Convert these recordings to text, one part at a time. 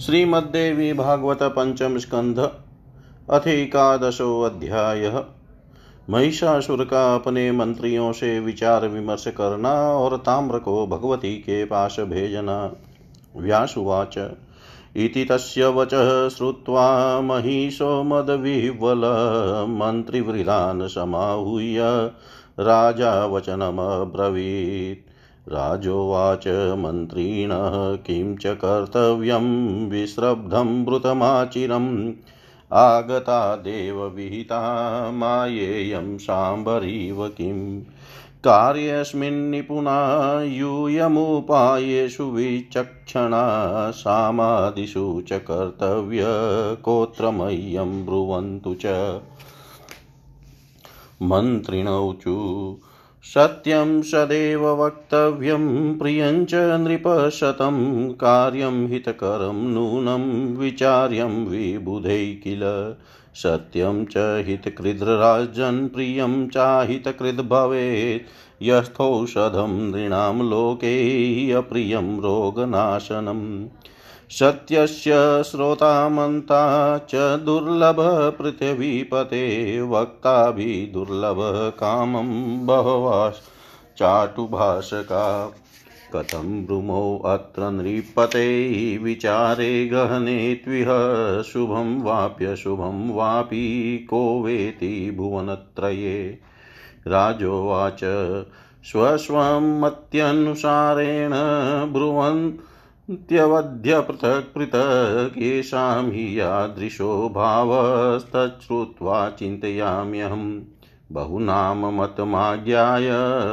श्रीमद्देवी भागवत पंचम स्कंध अथिकादशो अध्याय। महिषासुर का अपने मंत्रियों से विचार विमर्श करना और ताम्र को भगवती के पास भेजना। व्यासुवाच, इति तस्य वचः श्रुत्वा महिषो मदविह्वल मन्त्रिवृलान् समाहूय। राजा वचनमब्रवीत्। राजोवाच मन्त्रिणः, किं च कर्तव्यं विश्रब्धं मृतमाचिरम्। आगता देवविहिता मायेयं साम्बरीव किम् कार्यस्मिन्निपुणा यूयमुपायेषु विचक्षणा, सामादिषु च कर्तव्य कोत्रमह्यं ब्रुवन्तु च। मन्त्रिणौचु सत्यं सदैव वक्तव्यं प्रियञ्च नृपशतं, कार्यं हितकरं, नूनं विचार्यं विबुधै किल। सत्यं च हितकृद्राजन् प्रियं चाहितकृद् भवेत् यस्थौषधं नृणां लोके, अप्रियं रोगनाशनम्। सत्यस्य श्रोतामन्ता च दुर्लभ पृथिवीपते वक्ताभिदुर्लभ कामं बहवः चाटुभाषका, कथं ब्रुमौ अत्र नृपते, विचारे गहने त्विह, शुभं वाप्यशुभं वापि को वेति भुवनत्रये। राजोवाच, स्वस्वं मत्यनुसारेण ब्रुवन् त्यवद्य पृथक् पृथक् येषां हि यादृशो भावस्तच्छ्रुत्वा चिन्तयाम्यहम् बहुनाम मतमाज्ञाय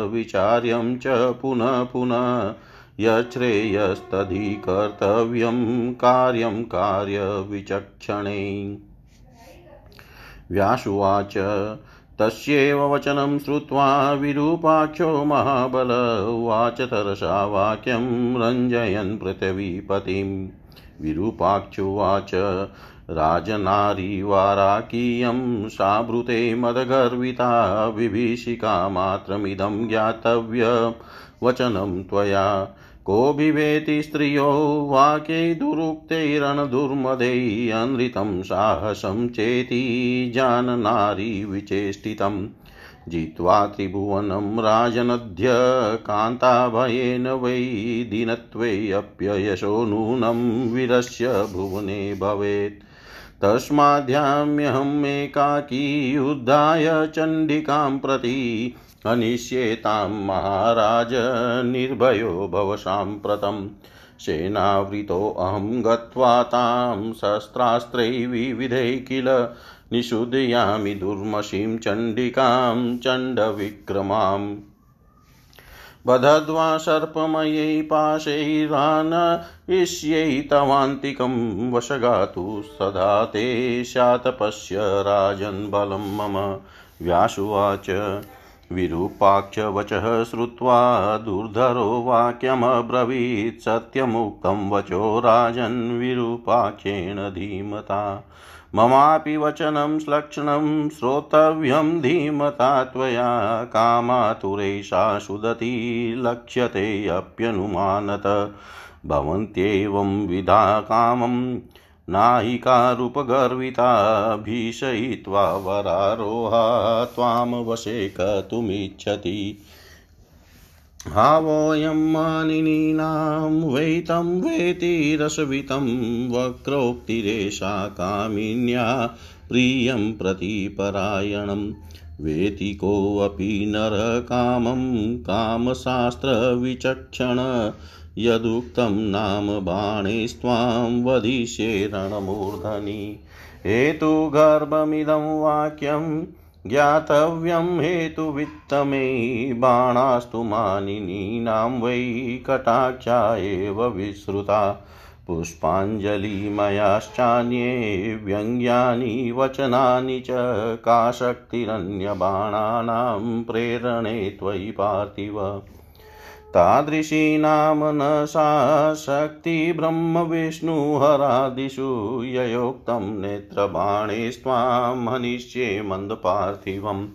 विचार्यं च पुनः पुनः यच्छ्रेयस्तधिकर्तव्यं कार्यं कार्यविचक्षणे। व्यासुवाच तस्यैव वचनं श्रुत्वा विरूपाक्षो महाबल उवाच तरसा वाक्यं रञ्जयन् पृथिवीपतिं विरूपाक्षुवाच राजनारीवाराकीयं साभृते मदगर्विता, विभीषिका मात्रमिदं ज्ञातव्यवचनं त्वया कोऽभिवेति स्त्रियो वाक्यै दुरुक्तैरणदुर्मदैः अनृतं साहसं चेति जाननारी विचेष्टितम् जित्वा त्रिभुवनं राजनद्य कान्ताभयेन वै दीनत्वेऽप्ययशो नूनं वीरस्य भुवने भवेत्। तस्माद्याम्यहम् एकाकी युद्धाय चण्डिकां प्रति अनिश्येतां महाराज निर्भयो भव साम्प्रतम् सेनावृतोऽहं गत्वा तां शस्त्रास्त्रैः विविधैः किल। निषुदयामि दुर्मशीं चण्डिकां चण्डविक्रमाम्। बधद्वा सर्पमयै पाशैरानयिष्यै तवान्तिकं वशगातु सदा ते स्यात्पश्य राजन् बलं मम। व्यासुवाच विरूपाक्षवचः श्रुत्वा दुर्धरो वाक्यमब्रवीत् सत्यमुक्तं वचो राजन् विरूपाख्येण धीमता। ममापि वचनं श्लक्षणं श्रोतव्यं धीमता त्वया कामातुरेषा सुदती लक्ष्यते अप्यनुमानत। भवन्त्येवं विधा कामं नायिकारूपगर्विता भीषयित्वा वरारोहा त्वां वशे कतुमिच्छति हावोऽयं मानिनीनां वैतं वेति रसवितं वक्रोक्तिरेषा कामिन्या प्रियं प्रतिपरायणं। वेति कोऽपि नरकामं कामशास्त्रविचक्षण यदुक्तं नाम बाणैस्त्वां वदिष्ये रणमूर्धनि। हेतुगर्भमिदं वाक्यं ज्ञातव्यं हेतुवित्तमे बाणास्तु मानिनीनां वै कटाक्षा एव विश्रुता पुष्पाञ्जलिमयाश्चान्ये व्यङ्ग्यानि वचनानि च का शक्तिरन्यबाणानां प्रेरणे त्वयि पार्थिव। तादृशीनां न सा शक्तिब्रह्मविष्णुहरादिषु ययोक्तं नेत्रबाणैस्त्वां हनिष्ये मन्दपार्थिवम्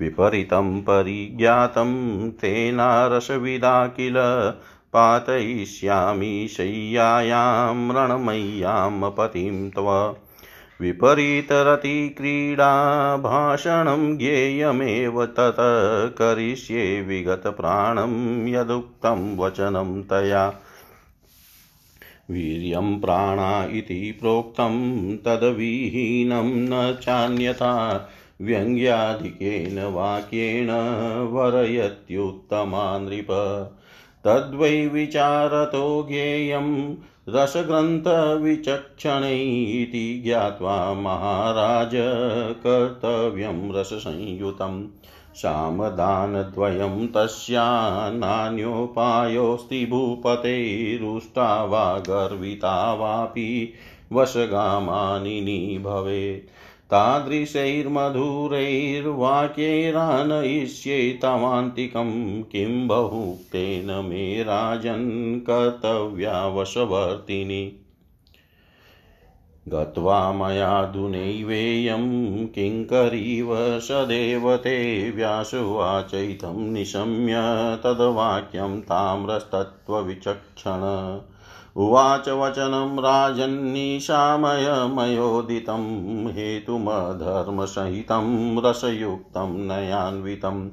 विपरीतं परिज्ञातं तेनारसविदा किल पातयिष्यामि शय्यायां रणमय्यां पतिं तव विपरीतरतिक्रीडा भाषणं ज्ञेयमेव तत् करिष्ये विगतप्राणं यदुक्तं वचनं तया। वीर्यं प्राणा इति प्रोक्तं तद्विहीनं न चान्यथा। व्यङ्ग्याधिकेन वाक्येन वरयत्युत्तमा नृप तद्वै विचारतो ज्ञेयं रसग्रन्थविचक्षणैति ज्ञात्वा महाराज कर्तव्यं रससंयुतम्। सामदानद्वयं तस्या नान्योपायोऽस्ति भूपतेरुष्टा वा गर्विता वापि वशगामानिनी भवेत्। तादृशैर्मधुरैर्वाक्यैरानयिष्ये तवान्तिकं किं बहुक्तेन मे राजन् कर्तव्यावशवर्तिनि। गत्वा मयाधुनैवेयं किङ्करीव सदेव ते व्यासुवाचैतं निशम्य तद्वाक्यं ताम्रस्तत्त्वविचक्षण। उवाच वचनं राजन्निशामयमयोदितं हेतुमधर्मसहितं रसयुक्तं नयान्वितं।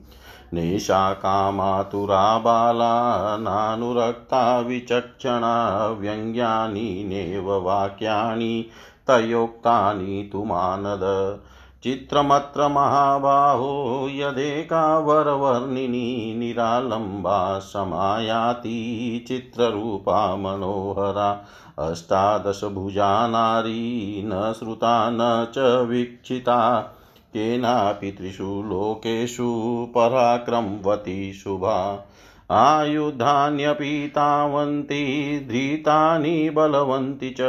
नेशा कामातुरा बाला नानुरक्ता विचक्षणा व्यङ्ग्यानि नेव वाक्यानि तयोक्तानि तु मानद। चित्रमत्र महाबाहो यदेका वरवर्णिनी निरालम्बा समायाति चित्ररूपा मनोहरा अष्टादशभुजा नारी न श्रुता न च वीक्षिता केनापि त्रिषु लोकेषु पराक्रमवती शुभा आयुधान्यपि तावन्ति, धृतानि बलवन्ति च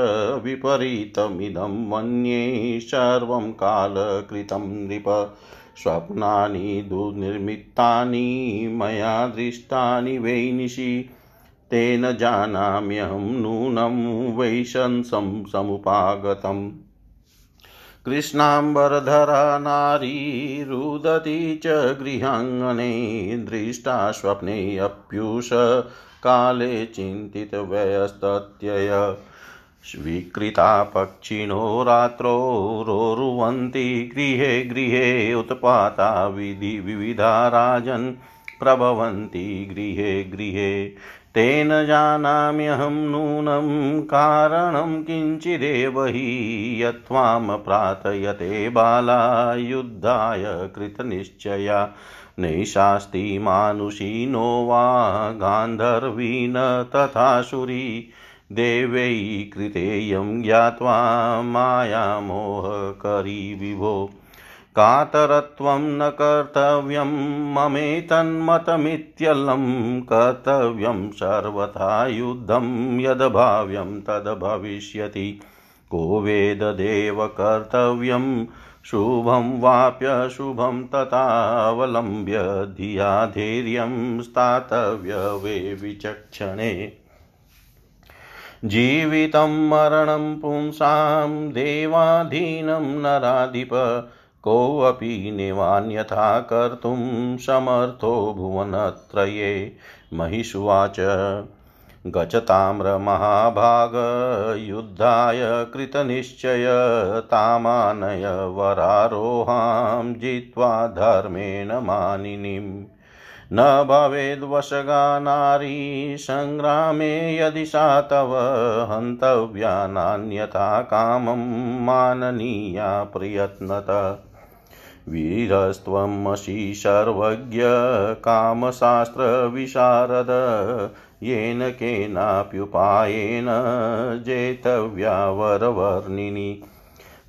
विपरीतमिदं मन्ये सर्वं कालकृतं नृप। स्वप्नानि, दुर्निर्मितानि, मया दृष्टानि वै तेन जानाम्यहं नूनं वैशंसं समुपागतम्। कृष्णाम्बरधरा नारी रुदती च गृहाङ्गणे दृष्टा स्वप्नेऽप्युष काले चिन्तितव्यस्तत्यय स्वीकृता पक्षिणो रात्रौ रोरुवन्ति, गृहे गृहे उत्पाता विधि विविधा राजन्। प्रभवन्ति गृहे गृहे। तेन जानाम्यहं नूनं कारणं किञ्चिदेव हि यत्त्वां प्रार्थयते बाला युद्धाय कृतनिश्चया। नैषास्ति मानुषी नो वा गान्धर्वी न तथासुरी देवै कृतेयं ज्ञात्वा मायामोहकरी विभो। कातरत्वं न कर्तव्यं ममेतन्मतमित्यलं कर्तव्यं सर्वथा युद्धं यद्भाव्यं तद्भविष्यति। को वेददेव कर्तव्यं शुभं वाप्यशुभं तथावलम्ब्य धिया धैर्यं स्थातव्यवे विचक्षणे। जीवितं मरणं पुंसां देवाधीनं नराधिप कोऽपि निवान्यथा कर्तुं समर्थो भुवनत्रये। महिषुवाच गच ताम्रमहाभागयुद्धाय कृतनिश्चय तामानय वरारोहां जित्वा धर्मेण मानिनीम् न भवेद्वशगा नारी सङ्ग्रामे यदि सा तव हन्तव्या नान्यथा कामं माननीया प्रयत्नत। वीरस्त्वमसि सर्वज्ञ कामशास्त्रविशारद येन केनाप्युपायेन जेतव्या वरवर्णिनि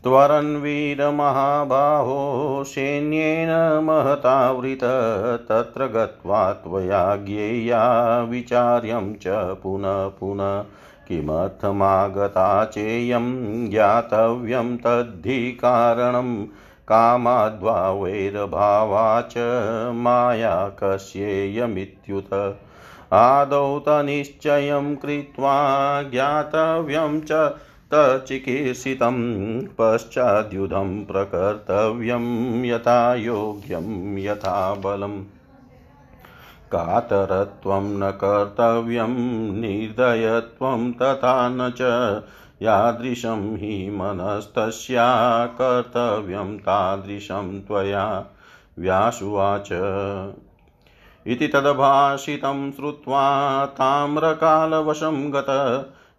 त्वरन्वीरमहाबाहो सैन्येन महतावृत। तत्र गत्वा त्वया ज्ञेया विचार्यं च पुनः पुनः। किमर्थमागता चेयं ज्ञातव्यं तद्धि कारणम्? कामाद्वा च माया कस्येयमित्युत आदौ तनिश्चयं कृत्वा ज्ञातव्यं च तचिकीर्षितं पश्चाद्युधं प्रकर्तव्यं यथा योग्यं यथा बलम् कातरत्वं न कर्तव्यं, निर्दयत्वं तथा न च यादृशं हि मनस्तस्या कर्तव्यं तादृशं त्वया व्यासुवाच। इति तद्भाषितं श्रुत्वा ताम्रकालवशं गत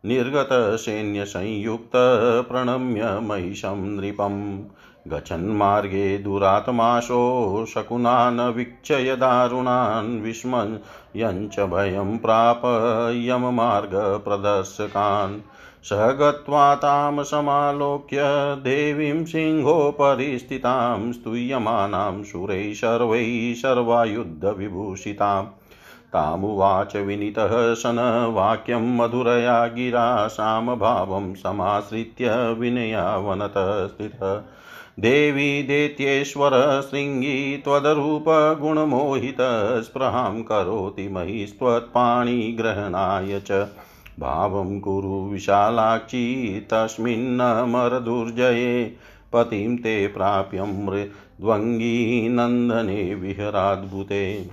निर्गतसैन्यसंयुक्तप्रणम्य महिषं नृपम् गच्छन्मार्गे दुरात्माशो शकुनान् वीक्षय दारुणान् विस्मयञ्च भयं प्राप यममार्गप्रदर्शकान्। स गत्वा तां समालोक्य देवीं सिंहोपरि स्थितां स्तूयमानां सुरैः सर्वैः सर्वायुद्धविभूषिताम्। तामुवाच विनीतः सन वाक्यं मधुरया गिरा सामभावं समाश्रित्य विनयावनतः स्थितः। देवी दैत्येश्वर शृङ्गी त्वदरूपगुणमोहितः स्पृहां करोति महिस्त्वत्पाणिग्रहणाय च। भावं कुरु विशालाक्षी तस्मिन्नमरदुर्जये पतिं ते प्राप्य मृद्वङ्गी नन्दने विहराद्भुते।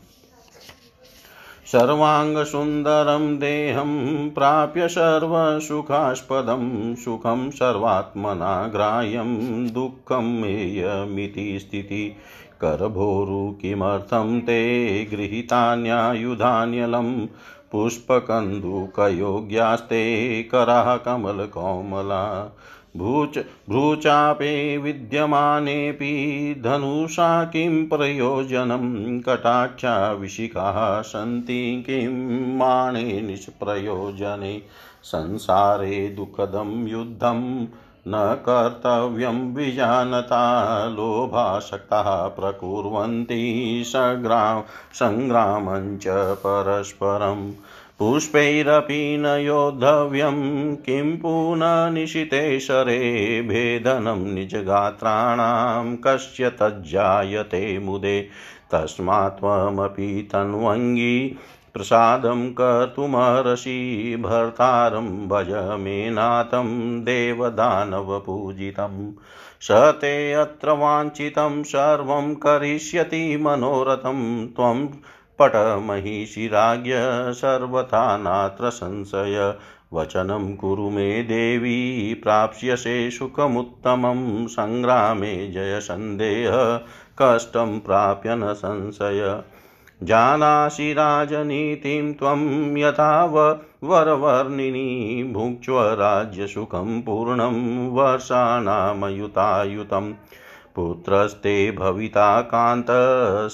सर्वाङ्गसुन्दरं देहं प्राप्य सर्वसुखास्पदं सुखं सर्वात्मना ग्राह्यं दुःखं मेयमिति स्थिति। करभोरु किमर्थं ते गृहीतान्यायुधान्यलं पुष्पकन्दुकयोग्यास्ते कराः कमलकोमला। भूच, भ्रूचापे विद्यमानेऽपि धनुषा किं प्रयोजनं? कटाक्षा विशिखाः सन्ति किं माणे निष्प्रयोजने? संसारे दुःखदं युद्धं न कर्तव्यं विजानता लोभासक्ताः प्रकुर्वन्ति सग्राम सङ्ग्रामञ्च परस्परम् पुष्पैरपि न योद्धव्यं, किं पुननिशितेशरे भेदनं निजगात्राणां, कस्य तज्जायते मुदे। तस्मात् त्वमपि तन्वङ्गी प्रसादं कर्तुमर्हसि भर्तारं भज मे नाथं देवदानवपूजितं। स ते अत्र वाञ्छितं सर्वं करिष्यति मनोरथं। त्वं पटमहिषिराज्ञ सर्वथा नात्र संशय। वचनं कुरु मे देवी प्राप्स्यसे सुखमुत्तमं। सङ्ग्रामे जयसन्देह कष्टं प्राप्य न संशय। जानासि राजनीतिं त्वं वरवर्णिनी भुक्ष्व राज्यसुखं पूर्णं वर्षाणामयुतायुतम् पुत्रस्ते भविता कान्तः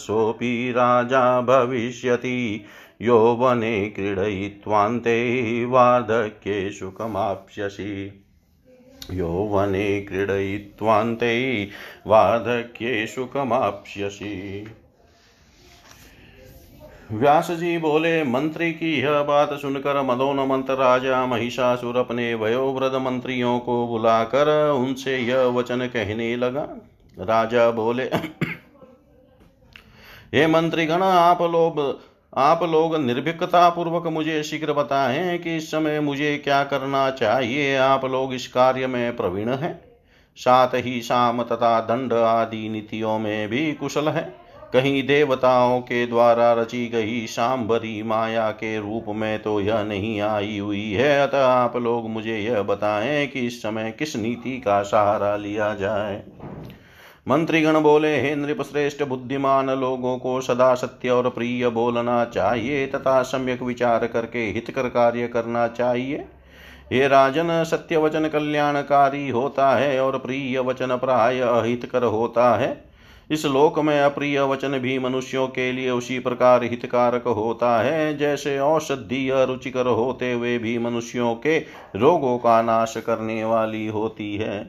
राजा भविष्यति। यौवने क्रीडयित्वान्ते वार्धक्ये सुखमाप्स्यसि यौवने क्रीडयित्वान्ते वार्धक्ये सुखमाप्स्यसि व्यास जी बोले, मंत्री की यह बात सुनकर मदोनमंत राजा महिषासुर अपने वयोवृद्ध मंत्रियों को बुलाकर उनसे यह वचन कहने लगा। राजा बोले, हे मंत्रीगण, आप लोग आप लोग निर्भीकता पूर्वक मुझे शीघ्र बताएँ कि इस समय मुझे क्या करना चाहिए। आप लोग इस कार्य में प्रवीण हैं। साथ ही शाम तथा दंड आदि नीतियों में भी कुशल है। कहीं देवताओं के द्वारा रची गई शाम्भरी माया के रूप में तो यह नहीं आई हुई है। अतः आप लोग मुझे यह बताएँ कि इस समय किस नीति का सहारा लिया जाए। मंत्रीगण बोले, हे नृप श्रेष्ठ बुद्धिमान लोगों को सदा सत्य और प्रिय बोलना चाहिए तथा सम्यक विचार करके हितकर कार्य करना चाहिए। हे राजन सत्य वचन कल्याणकारी होता है और प्रिय वचन प्राय अहितकर होता है। इस लोक में अप्रिय वचन भी मनुष्यों के लिए उसी प्रकार हितकारक होता है। जैसे औषधि रुचिकर होते हुए भी मनुष्यों के रोगों का नाश करने वाली होती है।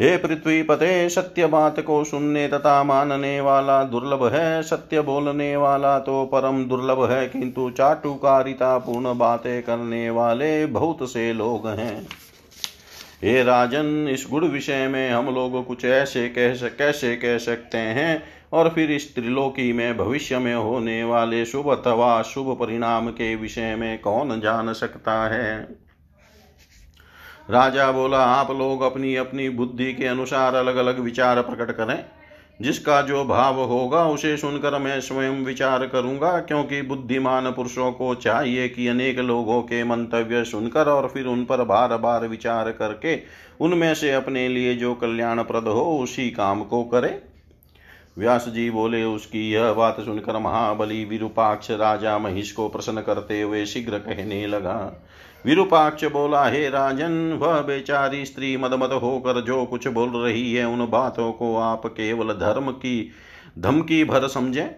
हे पृथ्वी पते, सत्य बात को सुनने तथा मानने वाला दुर्लभ है। सत्य बोलने वाला तो परम दुर्लभ है, किंतु चाटुकारिता पूर्ण बातें करने वाले बहुत से लोग हैं। हे राजन, इस गुण विषय में हम लोग कुछ ऐसे कह कैसे कह सकते हैं? और फिर इस त्रिलोकी में भविष्य में होने वाले शुभ अथवा शुभ परिणाम के विषय में कौन जान सकता है? राजा बोला, आप लोग अपनी अपनी बुद्धि के अनुसार अलग अलग विचार प्रकट करें। जिसका जो भाव होगा उसे सुनकर मैं स्वयं विचार करूँगा, क्योंकि बुद्धिमान पुरुषों को चाहिए कि अनेक लोगों के मंतव्य सुनकर और फिर उन पर बार बार विचार करके उनमें से अपने लिए जो कल्याणप्रद हो उसी काम को करे। व्यास जी बोले, उसकी यह बात सुनकर महाबली विरूपाक्ष राजा महिष को प्रसन्न करते हुए शीघ्र कहने लगा विरूपाक्ष बोला, हे राजन, वह बेचारी स्त्री मदमत होकर जो कुछ बोल रही है, उन बातों को आप केवल धर्म की धमकी भर समझे।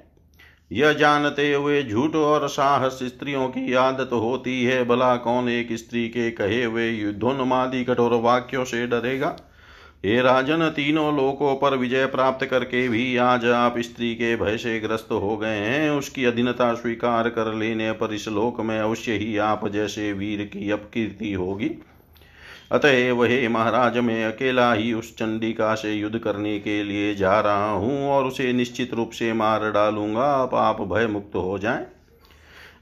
यह जानते हुए झूठ और साहस स्त्रियों की आदत होती है। भला कौन एक स्त्री के कहे हुए युद्धोन्मादी कठोर वाक्यों से डरेगा? हे राजन, तीनों लोकों पर विजय प्राप्त करके भी आज आप स्त्री के भय से ग्रस्त हो गए हैं। उसकी अधीनता स्वीकार कर लेने पर इस लोक में अवश्य ही आप जैसे वीर की अपकीर्ति होगी। अतएव हे महाराज, मैं अकेला ही उस चंडिका से युद्ध करने के लिए जा रहा हूँ और उसे निश्चित रूप से मार डालूँगा। अब आप भय मुक्त हो जाएँ।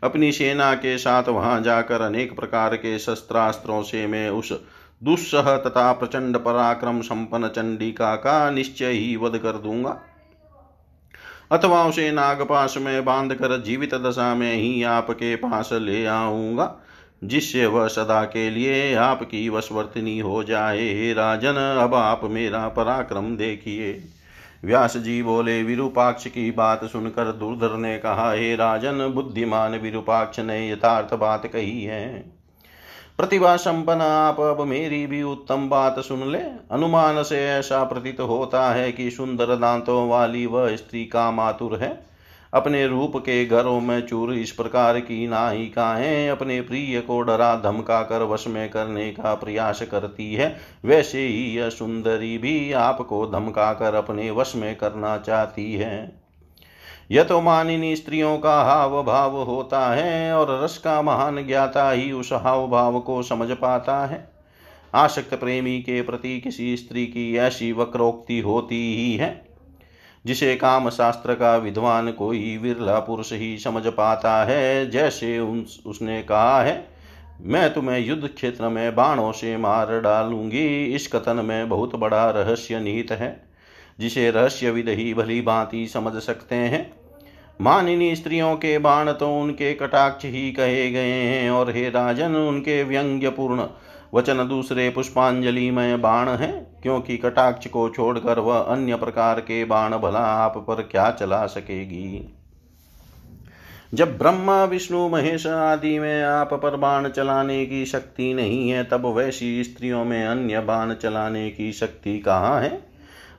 अपनी सेना के साथ वहाँ जाकर अनेक प्रकार के शस्त्रास्त्रों से मैं उस दुस्सह तथा प्रचंड पराक्रम संपन्न चंडिका का निश्चय ही वध कर दूँगा। अथवा उसे नागपाश में बाँध कर जीवित दशा में ही आपके पास ले आऊँगा, जिससे वह सदा के लिए आपकी वशवर्तनी हो जाए। हे राजन, अब आप मेरा पराक्रम देखिए। व्यास जी बोले, विरूपाक्ष की बात सुनकर दुर्धर ने कहा, हे राजन, बुद्धिमान विरूपाक्ष ने यथार्थ बात कही है। प्रतिभा संपन्न आप अब मेरी भी उत्तम बात सुन ले अनुमान से ऐसा प्रतीत होता है कि सुंदर दांतों वाली वह स्त्री का मातुर है। अपने रूप के घरों में चूर इस प्रकार की नायिकाएँ अपने प्रिय को डरा धमका कर वश में करने का प्रयास करती है। वैसे ही यह सुंदरी भी आपको धमका कर अपने वश में करना चाहती है। यह तो मानिनी स्त्रियों का हाव भाव होता है और रस का महान ज्ञाता ही उस हाव भाव को समझ पाता है। आसक्त प्रेमी के प्रति किसी स्त्री की ऐसी वक्रोक्ति होती ही है, जिसे काम शास्त्र का विद्वान कोई विरला पुरुष ही समझ पाता है। जैसे उन उसने कहा है, मैं तुम्हें युद्ध क्षेत्र में बाणों से मार डालूँगी। इस कथन में बहुत बड़ा रहस्य निहित है, जिसे रहस्यविद ही भली भांति समझ सकते हैं। मानिनी स्त्रियों के बाण तो उनके कटाक्ष ही कहे गए हैं, और हे राजन, उनके व्यंग्यपूर्ण वचन दूसरे पुष्पांजलि में बाण है, क्योंकि कटाक्ष को छोड़कर वह अन्य प्रकार के बाण भला आप पर क्या चला सकेगी? जब ब्रह्मा, विष्णु, महेश आदि में आप पर बाण चलाने की शक्ति नहीं है, तब वैसी स्त्रियों में अन्य बाण चलाने की शक्ति कहाँ है?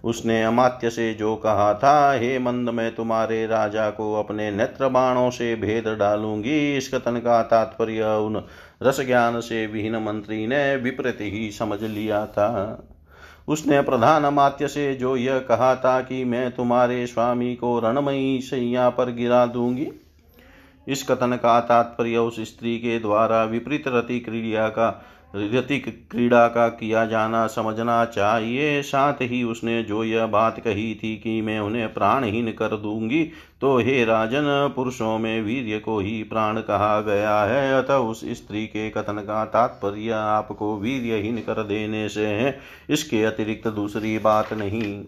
उसने अमात्य से जो कहा था, हे मंद, मैं तुम्हारे राजा को अपने नेत्र बाणों से भेद डालूँगी। इस कथन का तात्पर्य उन रस ज्ञान से विहीन मंत्री ने विपरीत ही समझ लिया था। उसने प्रधान अमात्य से जो यह कहा था कि मैं तुम्हारे स्वामी को रणमयी सैया पर गिरा दूँगी, इस कथन का तात्पर्य उस स्त्री के द्वारा विपरीत रति क्रिया का रतिक क्रीड़ा का किया जाना समझना चाहिए। साथ ही उसने जो यह बात कही थी कि मैं उन्हें प्राणहीन कर दूँगी तो हे राजन, पुरुषों में वीर्य को ही प्राण कहा गया है। अतः उस स्त्री के कथन का तात्पर्य आपको वीर्यहीन कर देने से है। इसके अतिरिक्त दूसरी बात नहीं।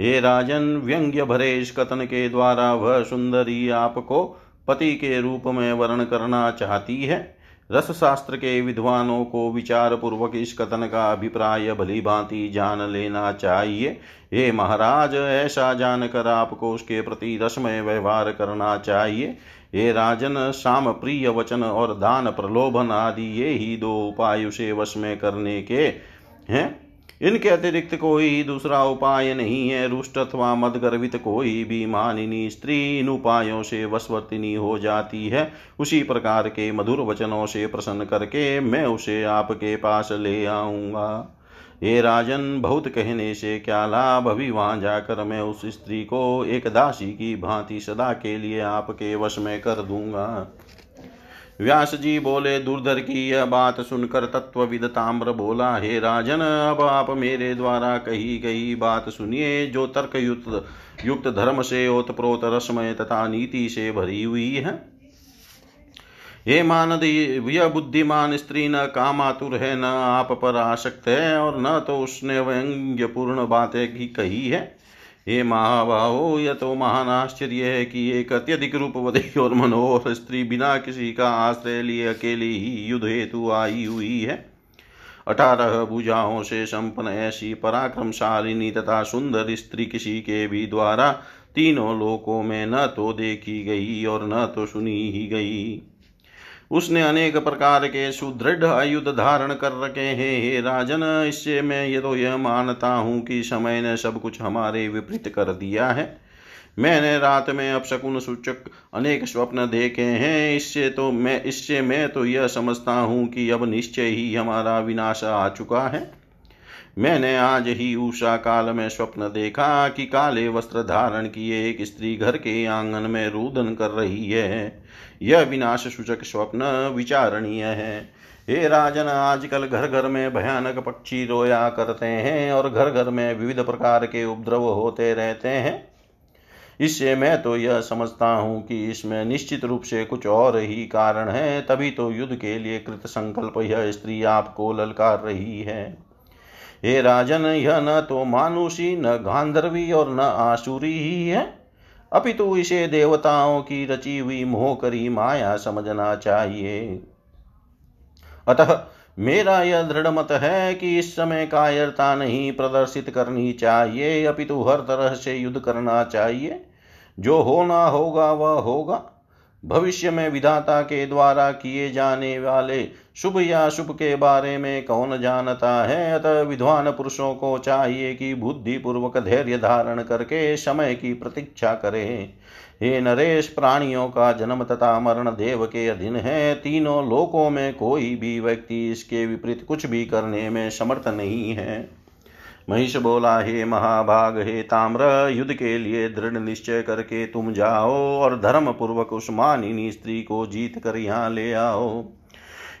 हे राजन, व्यंग्य भरे इस कथन के द्वारा वह सुंदरी आपको पति के रूप में वर्ण करना चाहती है। रस शास्त्र के विद्वानों को विचार पूर्वक इस कथन का अभिप्राय भली भांति जान लेना चाहिए। हे महाराज, ऐसा जानकर आपको उसके प्रति रसमय व्यवहार करना चाहिए। हे राजन शाम प्रिय वचन और दान प्रलोभन आदि, ये ही दो उपाय उसे वश में करने के हैं। इनके अतिरिक्त कोई दूसरा उपाय नहीं है। रुष्ट अथवा मदगर्वित कोई भी मानिनी स्त्री इन उपायों से वशवर्तिनी हो जाती है। उसी प्रकार के मधुर वचनों से प्रसन्न करके मैं उसे आपके पास ले आऊँगा। हे राजन, बहुत कहने से क्या लाभ? अभी वहाँ जाकर मैं उस स्त्री को एक दासी की भांति सदा के लिए आपके वश में कर दूँगा। व्यास जी बोले, दुर्धर की यह बात सुनकर तत्वविद ताम्र बोला, हे राजन, अब आप मेरे द्वारा कही गई बात सुनिए, जो तर्क युक्त युक्त धर्म से ओतप्रोत रसमय तथा नीति से भरी हुई है। हे मानद, यह बुद्धिमान स्त्री न कामातुर है, न आप पर आसक्त है, और न तो उसने व्यंग्यपूर्ण बातें की कही है। हे महाबाहो, यह तो महान आश्चर्य है कि एक अत्यधिक रूपवती और मनोहर स्त्री बिना किसी का आश्रय लिए अकेली ही युद्ध हेतु आई हुई है। अठारह भुजाओं से संपन्न ऐसी पराक्रमशालिनी तथा सुंदर स्त्री किसी के भी द्वारा तीनों लोकों में न तो देखी गई और न तो सुनी ही गई। उसने अनेक प्रकार के सुदृढ़ आयुध धारण कर रखे हैं। हे राजन, इससे मैं ये तो यह मानता हूँ कि समय ने सब कुछ हमारे विपरीत कर दिया है। मैंने रात में अपशकुन सूचक अनेक स्वप्न देखे हैं। इससे तो मैं इससे मैं तो यह समझता हूँ कि अब निश्चय ही हमारा विनाश आ चुका है। मैंने आज ही उषा काल में स्वप्न देखा कि काले वस्त्र धारण किए एक स्त्री घर के आँगन में रुदन कर रही है। यह विनाश सूचक स्वप्न विचारणीय है। हे राजन, आजकल घर घर में भयानक पक्षी रोया करते हैं और घर घर में विविध प्रकार के उपद्रव होते रहते हैं। इससे मैं तो यह समझता हूँ कि इसमें निश्चित रूप से कुछ और ही कारण है, तभी तो युद्ध के लिए कृत संकल्प यह स्त्री आपको ललकार रही है। हे राजन, यह न तो मानुषी, न गांधर्वी और न आसुरी ही है। अपितु इसे देवताओं की रची हुई मोहकरी माया समझना चाहिए। अतः मेरा यह दृढ़ मत है कि इस समय कायरता नहीं प्रदर्शित करनी चाहिए। अपितु हर तरह से युद्ध करना चाहिए। जो होना होगा, वह होगा। भविष्य में विधाता के द्वारा किए जाने वाले शुभ या शुभ के बारे में कौन जानता है? अतः विद्वान पुरुषों को चाहिए कि बुद्धि पूर्वक धैर्य धारण करके समय की प्रतीक्षा करे। हे नरेश, प्राणियों का जन्म तथा मरण देव के अधीन है। तीनों लोकों में कोई भी व्यक्ति इसके विपरीत कुछ भी करने में समर्थ नहीं है। महिष बोला, हे महाभाग, हे ताम्र, युद्ध के लिए दृढ़ निश्चय करके तुम जाओ और धर्म पूर्वक उस मानिनी स्त्री को जीत कर यहाँ ले आओ।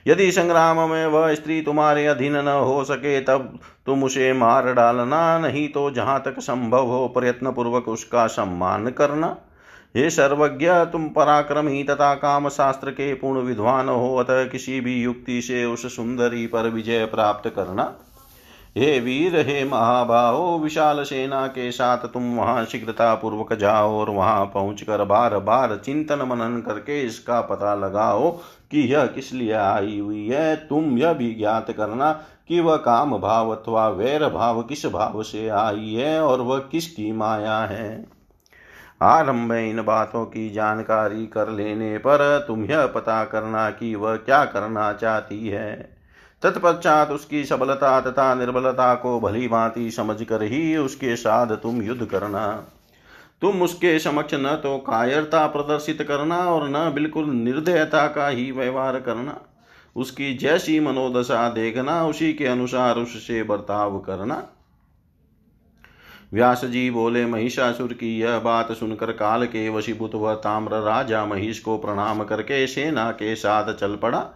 यदि संग्राम में वह स्त्री तुम्हारे अधीन न हो सके, तब तुम उसे मार डालना नहीं तो जहाँ तक संभव हो प्रयत्न पूर्वक उसका सम्मान करना। हे सर्वज्ञ, तुम पराक्रमी तथा काम शास्त्र के पूर्ण विद्वान हो, अतः किसी भी युक्ति से उस सुंदरी पर विजय प्राप्त करना। हे वीर, हे महाबाहो, विशाल सेना के साथ तुम वहाँ शीघ्रता पूर्वक जाओ और वहाँ पहुंचकर बार बार चिंतन मनन करके इसका पता लगाओ। कि यह किस लिए आई हुई है? तुम यह भी ज्ञात करना कि वह काम भाव अथवा वैर भाव किस भाव से आई है और वह किसकी माया है? आरंभ में इन बातों की जानकारी कर लेने पर तुम यह पता करना कि वह क्या करना चाहती है। तत्पश्चात उसकी सबलता तथा निर्बलता को भली भांति समझ कर ही उसके साथ तुम युद्ध करना। तुम उसके समक्ष न तो कायरता प्रदर्शित करना और न बिल्कुल निर्दयता का ही व्यवहार करना। उसकी जैसी मनोदशा देखना, उसी के अनुसार उससे बर्ताव करना। व्यास जी बोले, महिषासुर की यह बात सुनकर काल के वशीभूत व ताम्र राजा महिष को प्रणाम करके सेना के साथ चल पड़ा।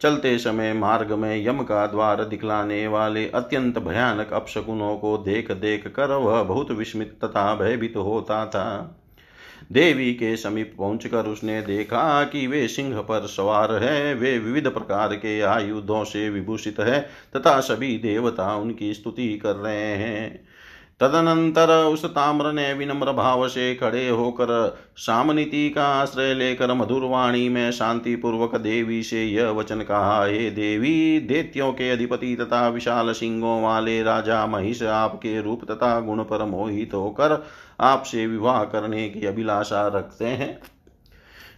चलते समय मार्ग में यम का द्वार दिखलाने वाले अत्यंत भयानक अपशकुनों को देख देख कर वह बहुत विस्मित तथा भयभीत होता था। देवी के समीप पहुंचकर उसने देखा कि वे सिंह पर सवार है। वे विविध प्रकार के आयुधों से विभूषित है तथा सभी देवता उनकी स्तुति कर रहे हैं। तदनंतर उस ताम्र ने विनम्र भाव से खड़े होकर सामनीति का आश्रय लेकर मधुरवाणी में शांति पूर्वक देवी से यह वचन कहा, हे देवी, देत्यों के अधिपति तथा विशाल सिंहों वाले राजा महिष आपके रूप तथा गुण पर मोहित होकर आपसे विवाह करने की अभिलाषा रखते हैं।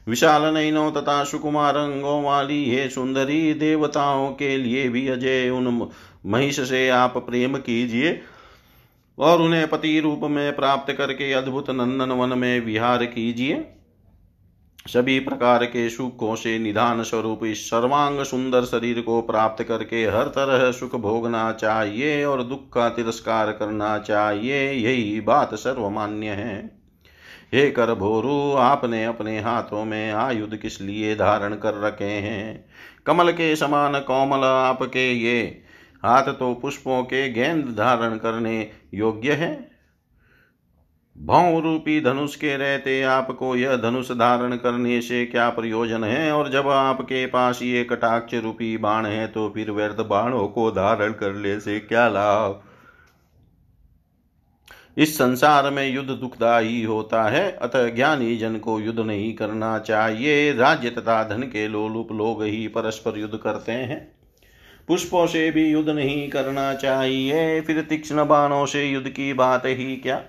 विशाल नयनों तथा सुकुमार अंगों वाली हे सुंदरी, देवताओं के लिए भी अजय, उन महिष से आप प्रेम कीजिए। और उन्हें पति रूप में प्राप्त करके अद्भुत नंदन वन में विहार कीजिए। सभी प्रकार के सुखों से निधान स्वरूप इस सर्वांग सुंदर शरीर को प्राप्त करके हर तरह सुख भोगना चाहिए और दुख का तिरस्कार करना चाहिए। यही बात सर्वमान्य है। हे कर भोरु, आपने अपने हाथों में आयुध किस लिए धारण कर रखे हैं? कमल के समान कोमल आपके ये। हाथ तो पुष्पों के गेंद धारण करने योग्य है? भौ रूपी धनुष के रहते आपको यह धनुष धारण करने से क्या प्रयोजन है? और जब आपके पास ये कटाक्ष रूपी बाण है तो फिर व्यर्थ बाणों को धारण करने से क्या लाभ? इस संसार में युद्ध दुखदायी होता है, अतः ज्ञानी जन को युद्ध नहीं करना चाहिए। राज्य तथा धन के लोलुप लोग ही परस्पर युद्ध करते हैं। पुष्पों से भी युद्ध नहीं करना चाहिए। फिर तीक्ष्ण बाणों से युद्ध की बात ही क्या?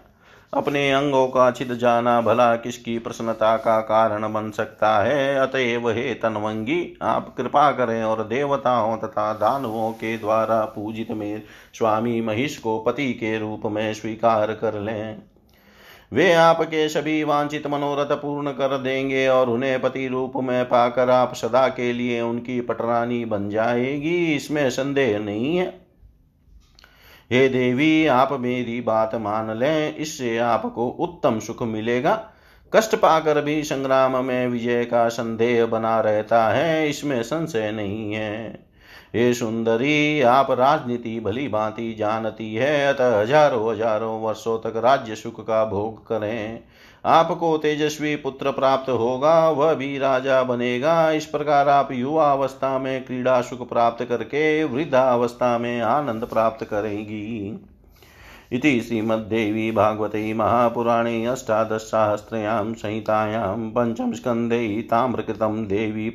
अपने अंगों का छिद जाना भला किसकी प्रसन्नता का कारण बन सकता है? अतएव हे तनवंगी, आप कृपा करें और देवताओं तथा दानवों के द्वारा पूजित में स्वामी महिष को पति के रूप में स्वीकार कर लें। वे आपके सभी वांछित मनोरथ पूर्ण कर देंगे और उन्हें पति रूप में पाकर आप सदा के लिए उनकी पटरानी बन जाएगी। इसमें संदेह नहीं है। हे देवी, आप मेरी बात मान लें, इससे आपको उत्तम सुख मिलेगा। कष्ट पाकर भी संग्राम में विजय का संदेह बना रहता है, इसमें संशय नहीं है। हे सुंदरी, आप राजनीति भली भांति जानती है, अतः हज़ारों हज़ारों वर्षों तक राज्य सुख का भोग करें। आपको तेजस्वी पुत्र प्राप्त होगा, वह भी राजा बनेगा। इस प्रकार आप युवा अवस्था में क्रीड़ा सुख प्राप्त करके वृद्धावस्था में आनंद प्राप्त करेगी। इति श्रीमद्देवी भागवते महापुराणे अष्टादशसाहस्रयां संहितायां पञ्चमस्कन्धे ताम्रकृतं देवी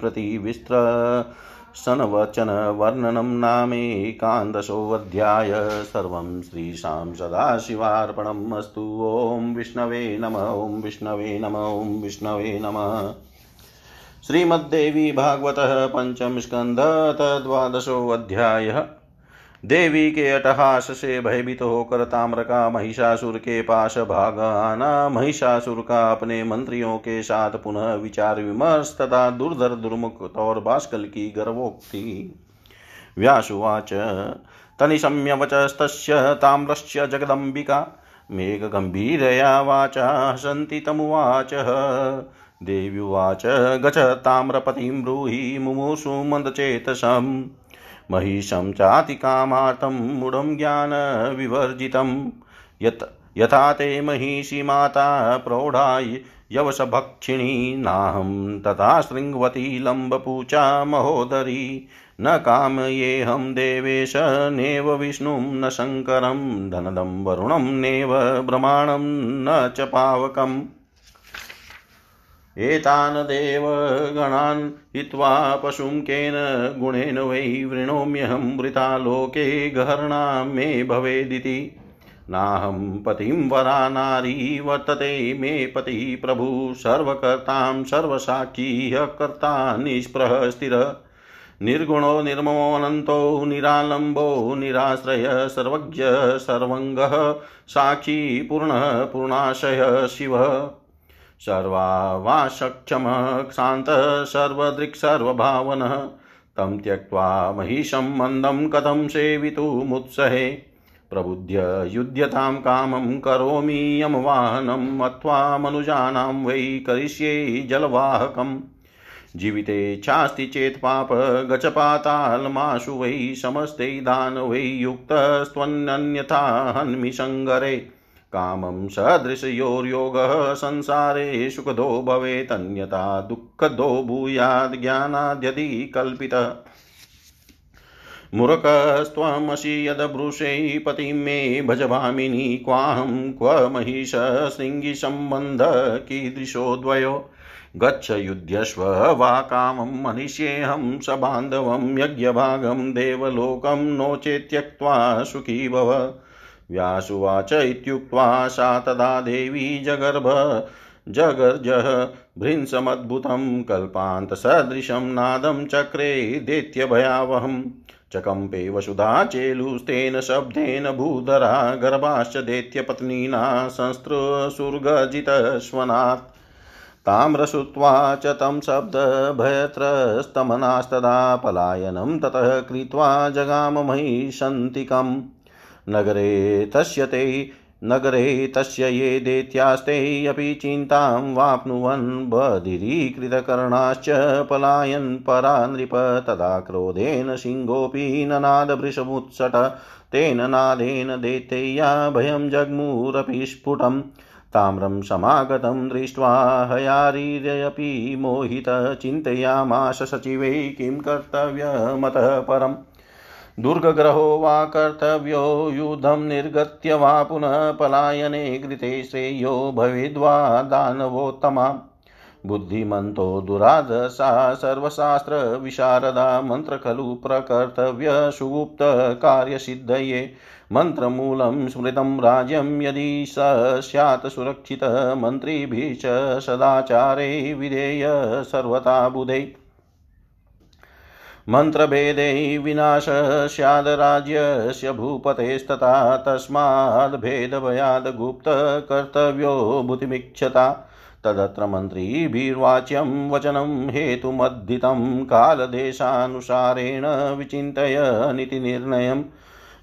प्रतिविस्त्र सनवचनवर्णनं नामेकान्दशोऽध्याय सर्वं श्रीशां सदाशिवार्पणम् अस्तु। ॐ विष्णवे नम, ॐ विष्णवे नम, ॐ विष्णवे नमः। श्रीमद्देवी भागवतः पञ्चमस्कन्ध स्कन्ध द्वादशोऽध्यायः देवी के अटहास से भयभीत होकर ताम्र का महिषासुर के पास भाग आना। महिषासुर का अपने मंत्रियों के साथ पुनः विचार विमर्श तथा दुर्धर दुर्मुख और बाष्कल की गर्वोक्ति। व्यासुवाच तनिशम्यवचस्तस्य ताम्रस्य जगदम्बिका। मेघगम्भीरया वाचा, हसन्ति तमुवाच। देव्युवाच गच ताम्रपतिं ब्रूहि मुमुषु मन्दचेतसम्। महिषं चातिकामार्तं मूढं ज्ञानविवर्जितं यत्, यथा ते महिषी माता प्रौढाय यवसभक्षिणी नाहं तथा शृङ्गवती लम्बपूचा महोदरी। न कामयेऽहं देवेश, नेव विष्णुं न शङ्करं, धनदं वरुणं, नेव ब्रह्माणं न च पावकम्। एतान् देवगणान् हित्वा पशुं केन गुणेन वै वृणोम्यहं वृथा लोके गहर्णां मे भवेदिति। नाहं पतिं वरा नारी वर्तते मे पतिः प्रभु सर्वकर्तां सर्वसाक्षी कर्ता स्थिरः। निर्गुणो निर्ममोऽनन्तो निरालम्बो निराश्रय सर्वज्ञ सर्वङ्गः साक्षी पूर्णः पूर्णाशय शिवः। सर्वावासक्षमः क्षान्तः सर्वदृक्सर्वभावनः तं त्यक्त्वा महिषं मन्दं कथं सेवितुमुत्सहे प्रबुद्ध्य युध्यतां कामं करोमि यमवाहनम् अथवा मनुजानां वै करिष्ये जलवाहकम् जीविते चास्ति चेत् पाप गचपातालमाशु वै समस्ते दान वै युक्तस्त्वन्यन्यथा हन्मि सङ्गरे कामं सदृशयोर्योगः संसारे सुखदो भवेतन्यथा दुःखदो भूयाद् ज्ञानाद्यदि कल्पितः। मूर्खस्त्वमसि यदभृशै पतिं मे भजभामिनी, क्वाहं क्व महिष शृङ्गिसम्बन्ध कीदृशो द्वयो? गच्छ युध्यस्व वा कामं मनिष्येऽहं स बान्धवं यज्ञभागं देवलोकं नो चेत् त्यक्त्वा सुखी भव। व्यासुवाच इत्युक्त्वा सा तदा देवी जगर्भ। जगर्जः भृंसमद्भुतं कल्पान्तसदृशं नादं चक्रे दैत्यभयावहम् चकम्पे वसुधा चेलुस्तेन शब्देन भूधरा गर्भाश्च दैत्यपत्नीना संस्त्रसुर्गजितस्वनात् ताम्रश्रुत्वा च तं शब्दभयत्रस्तमनास्तदा पलायनं ततः कृत्वा जगाम महिषन्तिकम् नगरे तस्य ते नगरे तस्य ये दैत्यास्ते, अपि चिन्तां वाप्नुवन् बधिरीकृतकर्णाश्च पलायन् परा नृप तदा क्रोधेन सिंहोऽपि ननादवृषमुत्सट तेन नादेन दैत्यय्या भयं जग्मुरपि स्फुटम्। ताम्रं समागतं दृष्ट्वा हयारीर्यपि मोहितः चिन्तयामाश सचिवै किं कर्तव्यमतः परम्। दुर्गग्रहो वा कर्तव्यो युद्धं निर्गत्य वा पुनः पलायने कृते श्रेयो भवेद्वा दानवोत्तमा। बुद्धिमन्तो दुरादशा सर्वशास्त्रविशारदा मन्त्र खलु प्रकर्तव्य सुगुप्तकार्यसिद्धये मन्त्रमूलं स्मृतं राज्यं यदि स स्यात् सुरक्षितः मन्त्रिभिः च सदाचारे विधेय सर्वथा बुधै। मन्त्रभेदे विनाश स्याद्राज्यस्य भूपतेस्तथा तस्माद्भेदभयाद् गुप्तकर्तव्यो बुद्धिमीक्षता तदत्र मन्त्रीभिर्वाच्यं वचनं हेतुमद्धितं कालदेशानुसारेण विचिन्तय नीतिनिर्णयम्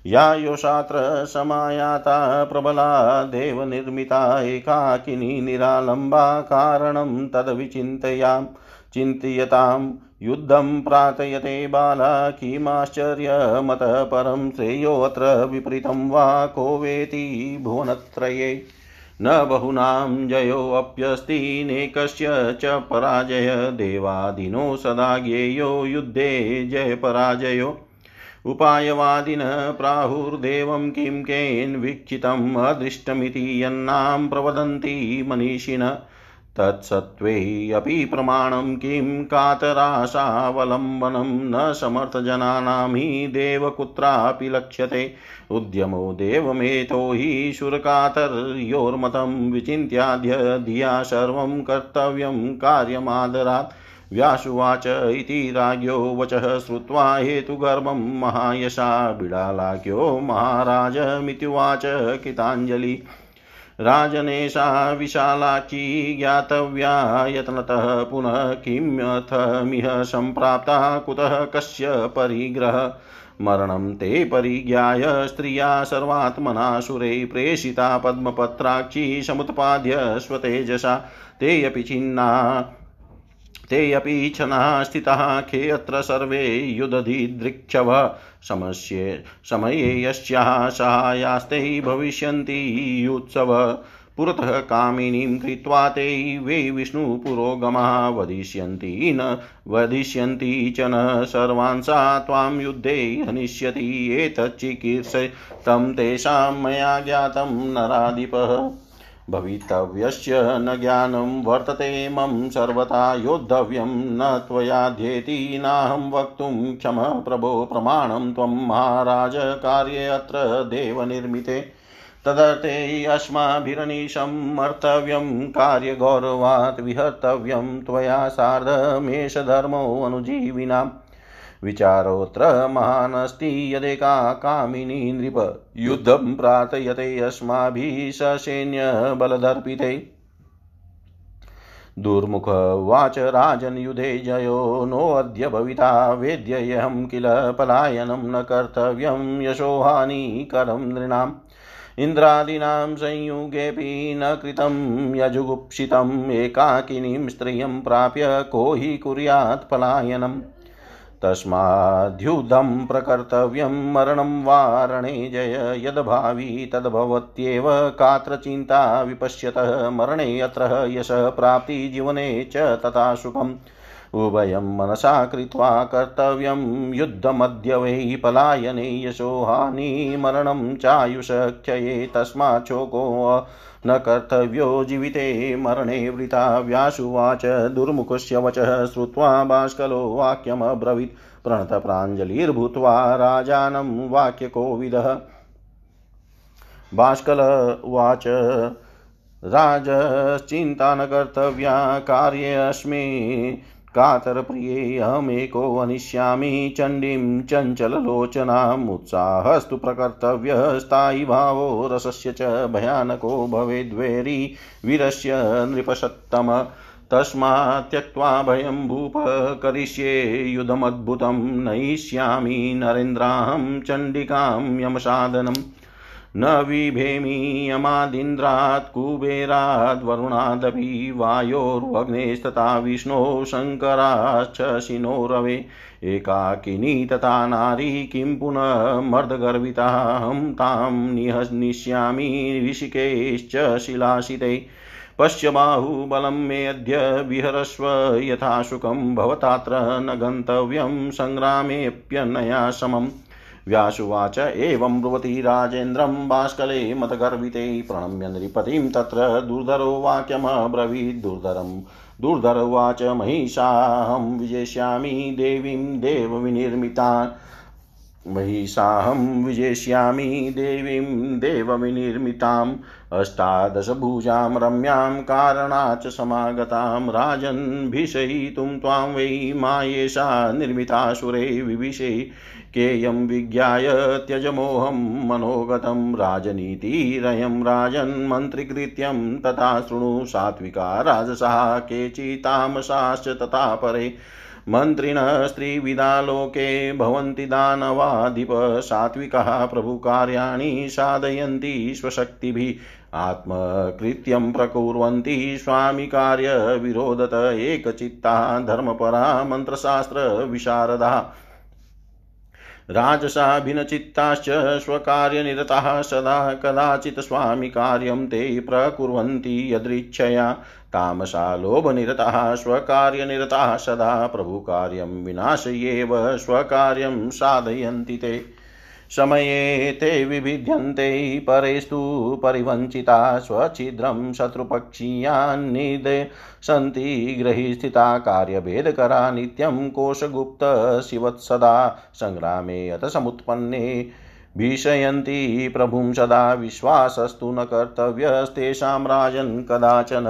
या समायाता प्रबला देवनिर्मिता एकाकिनी निरालम्बा कारणं तद्विचिन्तयां। चिन्तयतां युद्धं प्रार्थयते बाला किमाश्चर्यमतः परं श्रेयोऽत्र विपरीतं वा को वेति भुवनत्रये। न बहूनां जयोऽप्यस्ति नेकस्य च पराजय, देवादिनो सदा ज्ञेयो युद्धे जयपराजयो उपायवादिनः प्राहुर्देवं किं केन्वीक्षितम् अदृष्टमिति यन्नां प्रवदन्ति तत्सत्त्वे प्रमाणं किं कातराशावलम्बनं न समर्थजनानां हि देव कुत्रापि लक्ष्यते। उद्यमो देवमेतो हि शुरकातर्योर्मतं विचिन्त्याद्य धिया सर्वं कर्तव्यं कार्यमादरात्। व्यासुवाच इति राज्ञो वचः श्रुत्वा हेतुगर्भं महायशा बिडालाख्यो महाराजमित्युवाच कृताञ्जलि। राजनेशा विशालाची ज्ञातव्या यत्नतः पुनः किमथमिह सम्प्राप्ता कुतः कस्य परिग्रह? मरणं ते परिज्ञाय स्त्रिया सर्वात्मना सुरे प्रेषिता पद्मपत्राक्षी समुत्पाद्य स्वतेजसा। ते छिन्ना ते अपि छनाः स्थिताः खे अत्र सर्वे युदधिदृक्षव समस्ये समये यस्याः सहायास्ते भविष्यन्ति युत्सव। पुरतः कामिनीं कृत्वा ते वे विष्णुपुरोगमाः वदिष्यन्ति न वदिष्यन्ति च न। सर्वान् सा त्वां युद्धे हनिष्यति एतच्चिकीर्ष तं तेषां मया ज्ञातं नराधिपः। भवितव्यस्य न ज्ञानं वर्तते मम सर्वथा योद्धव्यं। न त्वयाध्येति नाहं वक्तुं क्षम प्रभो प्रमाणं त्वं महाराज कार्ये अत्र देवनिर्मिते। तदर्थे अस्माभिरनीशं मर्तव्यं कार्यगौरवात् विहर्तव्यं। त्वया सार्धमेषधर्मोऽनुजीविनाम् विचारोऽत्र महानस्ति यदेका कामिनी नृप। युद्धं प्रार्थयते अस्माभिः ससैन्यबलदर्पिते दुर्मुखवाच राजन्युधे जयो नोऽद्य भविता वेद्ययहं किल पलायनं न कर्तव्यं यशोहानिकरं नृणाम्। इन्द्रादीनां संयुगेऽपि न कृतं यजुगुप्सितम् एकाकिनीं स्त्रियं प्राप्य को हि कुर्यात् पलायनम्। तस्माद्युद्धं प्रकर्तव्यं मरणं वारणे जय, यद्भावि तद्भवत्येव कात्र चिन्ता विपश्यतः मरणे अत्र यशः प्राप्तिजीवने च तथा सुखम् उभयं मनसा कृत्वा कर्तव्यं युद्धमद्य वै पलायने यशो हानिमरणं चायुषक्षये तस्मात् शोको न कर्तव्यो जीविते मरणे वृता व्यासुवाच दुर्मुखस्य वचः श्रुत्वा बाष्कलो वाक्यमब्रवीत् प्रणतप्राञ्जलिर्भूत्वा राजानं वाक्यकोविदः बाष्कल उवाच, राजश्चिन्ता न कर्तव्या कार्येऽस्मि कातरप्रियेऽहमेको वनिष्यामि चण्डीं चञ्चललोचनाम् उत्साहस्तु प्रकर्तव्यः भावो रसस्य च भयानको भवेद्वेरी वीरस्य नृपसत्तम तस्मात् त्यक्त्वा भयं भूप करिष्ये युधमद्भुतं नयिष्यामि नरेन्द्राहं चण्डिकां यमसाधनम्। न बिभेमि यमादिन्द्रात् कुबेराद्वरुणादपि वायोर्वग्नेस्तथा, विष्णो शङ्कराश्च, शिनो रवे, एकाकिनी तथा नारी, किं पुनः मर्दगर्विताहं, तां निहनिष्यामि ऋषिकेश्च शिलाशिते। पश्य बाहुबलं मेऽद्य विहरस्व यथा सुखं भवतात्र न गन्तव्यं, सङ्ग्रामेऽप्यनया समम्। व्यासुवाच एवं ब्रुवती राजेन्द्रं बाष्कले मतगर्विते प्रणम्य नृपतिं तत्र दुर्धरो वाक्यमब्रवीत् दुर्धरम् दुर्धर। उवाच, महिषाहं विजेष्यामि देवीं देवविनिर्मिता। महिषाहं विजेष्यामि देवीं देवविनिर्मिताम्। अष्टादशभुजां रम्यां कारणाच् समागतां राजन् भीषयितुं त्वां वै मायेषा निर्मितासुरे विविशे। केयं विज्ञाय त्यजमोहं मनोगतं राजनीतिरयं राजन्मन्त्रिकृत्यं तथा शृणु सात्विका राजसाः केचितामसाश्च तथा परे। मन्त्रिणः स्त्रीविदालोके भवन्ति दानवाधिप सात्विकः प्रभुकार्याणि साधयन्ति स्वशक्तिभिः। आत्मकृत्यं प्रकुर्वन्ति स्वामिकार्यविरोधत एकचित्ता धर्मपरा मन्त्रशास्त्रविशारदा राजसाभिनचित्ताश्च स्वकार्यनिरताः सदा कदाचित् स्वामिकार्यं ते प्रकुर्वन्ति यदृच्छया। तामसा लोभनिरताः स्वकार्यनिरताः सदा प्रभुकार्यं विनाशयेव स्वकार्यं साधयन्ति ते। समये ते विभिद्यन्ते परेस्तु परिवञ्चिता स्वच्छिद्रं शत्रुपक्षीयान्निदे सन्ति गृहीस्थिता कार्यभेदकरा नित्यं कोशगुप्तशिवत्सदा सङ्ग्रामे अथ समुत्पन्ने भीषयन्ति प्रभुं सदा विश्वासस्तु न कर्तव्यस्तेषां राजन् कदाचन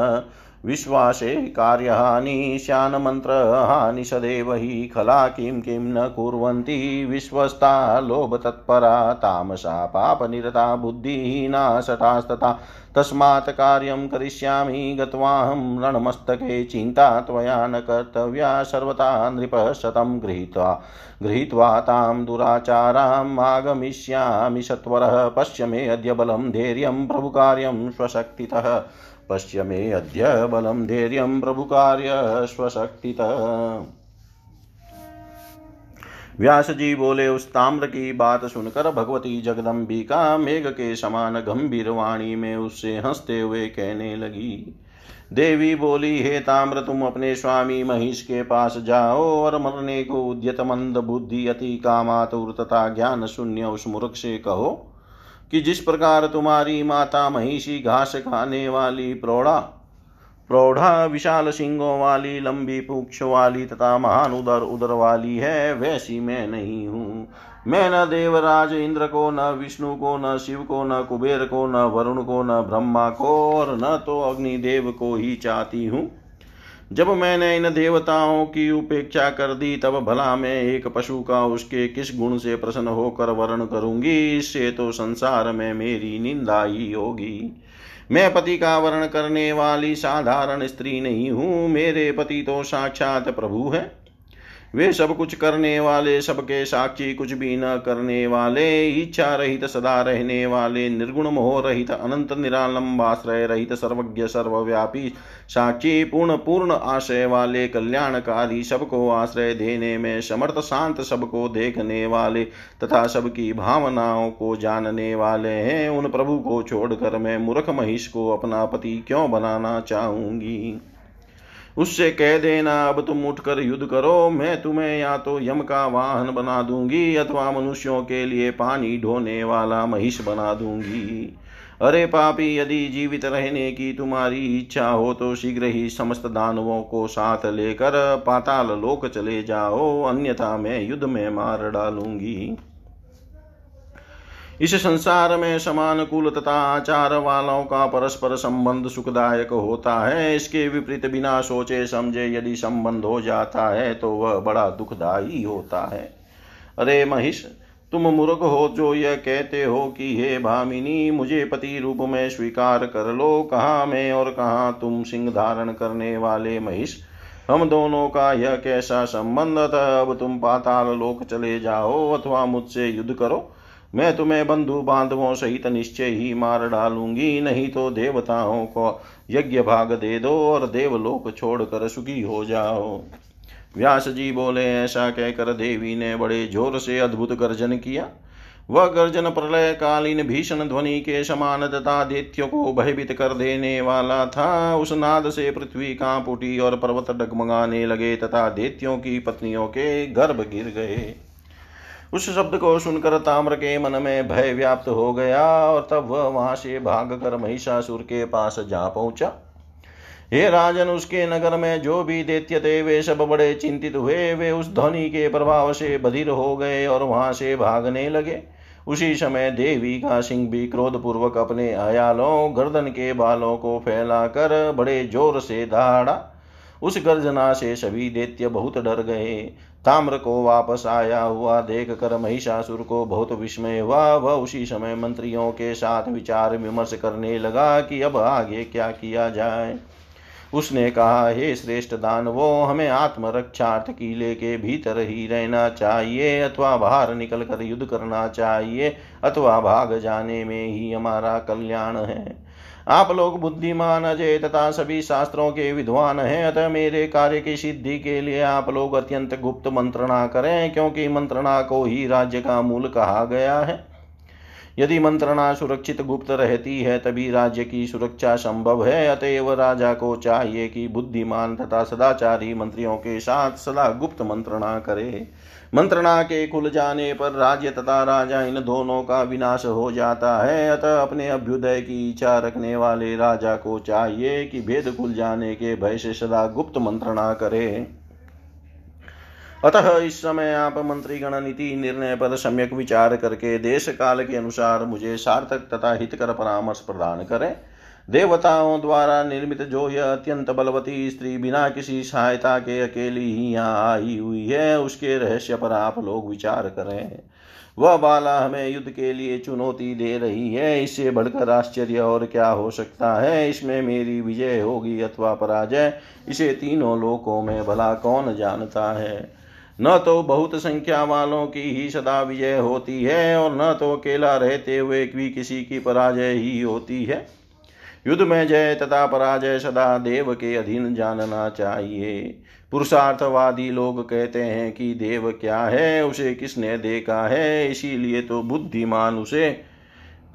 विश्वासे कार्यहानि, श्यानमन्त्रहानि सदैव हि खला किं किं न कुर्वन्ति विश्वस्ता लोभतत्परा, तामसा पापनिरता बुद्धिहीना शटास्तथा तस्मात् कार्यं करिष्यामि, गत्वाहं रणमस्तके चिन्ता त्वया न कर्तव्या, सर्वथा नृपः शतं गृहीत्वा। गृहीत्वा तां दुराचाराम् आगमिष्यामि सत्वरः, पश्य मे अद्य बलं, धैर्यं, प्रभुकार्यं स्वशक्तितः। पश्य मे अद्य बलं धैर्यं प्रभुकार्य स्वशक्तितः व्यास जी बोले, उस ताम्र की बात सुनकर भगवती जगदम्बिका मेघ के समान गंभीर वाणी में उससे हँसते हुए कहने लगी। देवी बोली, हे ताम्र, तुम अपने स्वामी महिष के पास जाओ और मरने को उद्यत मंद बुद्धि अति कामातुर तथा ज्ञान शून्य उस मूर्ख से कहो। कि जिस प्रकार तुम्हारी माता महिषी घास खाने वाली प्रौढ़ा प्रौढ़ा विशाल सिंगों वाली, लंबी पूक्ष वाली तथा महान उदर उदर वाली है, वैसी मैं नहीं हूँ। मैं न देवराज इंद्र को, न विष्णु को, न शिव को, न कुबेर को, न वरुण को, न ब्रह्मा को, और न तो अग्निदेव को ही चाहती हूँ। जब मैंने इन देवताओं की उपेक्षा कर दी, तब भला मैं एक पशु का उसके किस गुण से प्रसन्न होकर वर्ण करूँगी? इससे तो संसार में मेरी निंदा ही होगी। मैं पति का वर्ण करने वाली साधारण स्त्री नहीं हूँ। मेरे पति तो साक्षात प्रभु है। वे सब कुछ करने वाले, सबके साक्षी कुछ भी न करने वाले इच्छा रहित सदा रहने वाले, निर्गुण मोह रहित अनंत निरालंबाश्रय रहित, सर्वज्ञ, सर्वव्यापी, साक्षी, पूर्ण पूर्ण आश्रय वाले, कल्याणकारी, सबको आश्रय देने में समर्थ, शांत सबको देखने वाले तथा सबकी भावनाओं को जानने वाले हैं। उन प्रभु को छोड़कर मैं मूर्ख महिष को अपना पति क्यों बनाना चाहूँगी? उससे कह देना, अब तुम उठकर युद्ध करो, मैं तुम्हें या तो यम का वाहन बना दूँगी अथवा मनुष्यों के लिए पानी ढोने वाला महिष बना दूँगी। अरे पापी, यदि जीवित रहने की तुम्हारी इच्छा हो तो शीघ्र ही समस्त दानवों को साथ लेकर पाताल लोक चले जाओ, अन्यथा मैं युद्ध में मार डालूँगी। इस संसार में समान कुल तथा आचार वालों का परस्पर संबंध सुखदायक होता है। इसके विपरीत बिना सोचे समझे यदि संबंध हो जाता है तो वह बड़ा दुखदायी होता है। अरे महिष, तुम मूर्ख हो जो यह कहते हो कि हे भामिनी, मुझे पति रूप में स्वीकार कर लो। कहाँ मैं और कहाँ तुम सिंह धारण करने वाले महिष? हम दोनों का यह कैसा संबंध? था अब तुम पाताल लोक चले जाओ अथवा मुझसे युद्ध करो। मैं तुम्हें बंधु बांधवों सहित निश्चय ही मार डालूँगी। नहीं तो देवताओं को यज्ञ भाग दे दो और देवलोक छोड़कर सुखी हो जाओ। व्यास जी बोले, ऐसा कहकर देवी ने बड़े ज़ोर से अद्भुत गर्जन किया। वह गर्जन प्रलय कालीन भीषण ध्वनि के समान तथा दैत्यों को भयभीत कर देने वाला था। उस नाद से पृथ्वी काँप उठी और पर्वत डगमगाने लगे। तथा दैत्यों की पत्नियों के गर्भ गिर गए। उस शब्द को सुनकर ताम्र के मन में भय व्याप्त हो गया और तब वह वहाँ से भागकर महिषासुर के पास जा पहुँचा। हे राजन, उसके नगर में जो भी दैत्य थे, वे सब बड़े चिंतित हुए। वे उस ध्वनि के प्रभाव से बधिर हो गए और वहाँ से भागने लगे। उसी समय देवी का सिंह भी क्रोधपूर्वक अपने अयालों गर्दन के बालों को फैलाकर बड़े ज़ोर से दहाड़ा। उस गर्जना से सभी दैत्य बहुत डर गए। ताम्र को वापस आया हुआ देख कर महिषासुर को बहुत विस्मय हुआ। वह उसी समय मंत्रियों के साथ विचार विमर्श करने लगा कि अब आगे क्या किया जाए। उसने कहा, हे श्रेष्ठ दान वो हमें आत्मरक्षार्थ किले के भीतर ही रहना चाहिए, अथवा बाहर निकल कर युद्ध करना चाहिए, अथवा भाग जाने में ही हमारा कल्याण है। आप लोग बुद्धिमान अजय तथा सभी शास्त्रों के विद्वान हैं, अतः मेरे कार्य की सिद्धि के लिए आप लोग अत्यंत गुप्त मंत्रणा करें, क्योंकि मंत्रणा को ही राज्य का मूल कहा गया है। यदि मंत्रणा सुरक्षित गुप्त रहती है, तभी राज्य की सुरक्षा संभव है। अतएव राजा को चाहिए कि बुद्धिमान तथा सदाचारी मंत्रियों के साथ सदा गुप्त मंत्रणा करे। मंत्रणा के खुल जाने पर राज्य तथा राजा इन दोनों का विनाश हो जाता है। अतः अपने अभ्युदय की इच्छा रखने वाले राजा को चाहिए कि भेद खुल जाने के भय से सदा गुप्त मंत्रणा करे। अतः इस समय आप मंत्रीगण नीति निर्णय पर सम्यक विचार करके देश काल के अनुसार मुझे सार्थक तथा हितकर परामर्श प्रदान करें। देवताओं द्वारा निर्मित जो यह अत्यंत बलवती स्त्री बिना किसी सहायता के अकेली ही यहाँ आई हुई है, उसके रहस्य पर आप लोग विचार करें। वह बाला हमें युद्ध के लिए चुनौती दे रही है, इससे बढ़कर आश्चर्य और क्या हो सकता है? इसमें मेरी विजय होगी अथवा पराजय, इसे तीनों लोकों में भला कौन जानता है? न तो बहुत संख्या वालों की ही सदा विजय होती है और न तो अकेला रहते हुए भी किसी की पराजय ही होती है। युद्ध में जय तथा पराजय सदा देव के अधीन जानना चाहिए। पुरुषार्थवादी लोग कहते हैं कि देव क्या है, उसे किसने देखा है, इसीलिए तो बुद्धिमान उसे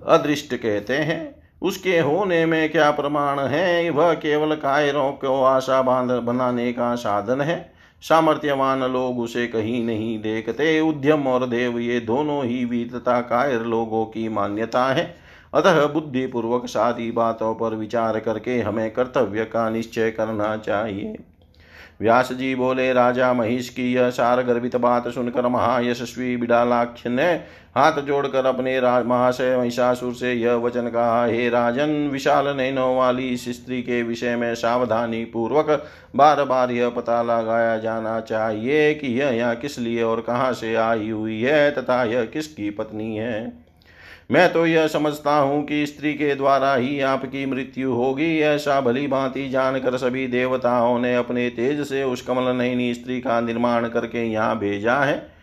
अदृष्ट कहते हैं। उसके होने में क्या प्रमाण है, वह केवल कायरों को आशा बाँध बनाने का साधन है। सामर्थ्यवान लोग उसे कहीं नहीं देखते। उद्यम और देव ये दोनों ही वीरता कायर लोगों की मान्यता है। अतः बुद्धिपूर्वक सारी बातों पर विचार करके हमें कर्तव्य का निश्चय करना चाहिए। व्यास जी बोले, राजा महिष की यह सार गर्भित बात सुनकर महायशस्वी बिडालाक्ष ने हाथ जोड़कर अपने महाशय महिषासुर से यह वचन कहा, हे राजन, विशाल नैनों वाली इस स्त्री के विषय में सावधानी पूर्वक बार बार यह पता लगाया जाना चाहिए कि यह यहाँ किस लिए और कहाँ से आई हुई है तथा यह किसकी पत्नी है। मैं तो यह समझता हूँ कि स्त्री के द्वारा ही आपकी मृत्यु होगी। ऐसा भली भांति जानकर सभी देवताओं ने अपने तेज से उस कमल नयनी स्त्री का निर्माण करके यहाँ भेजा है।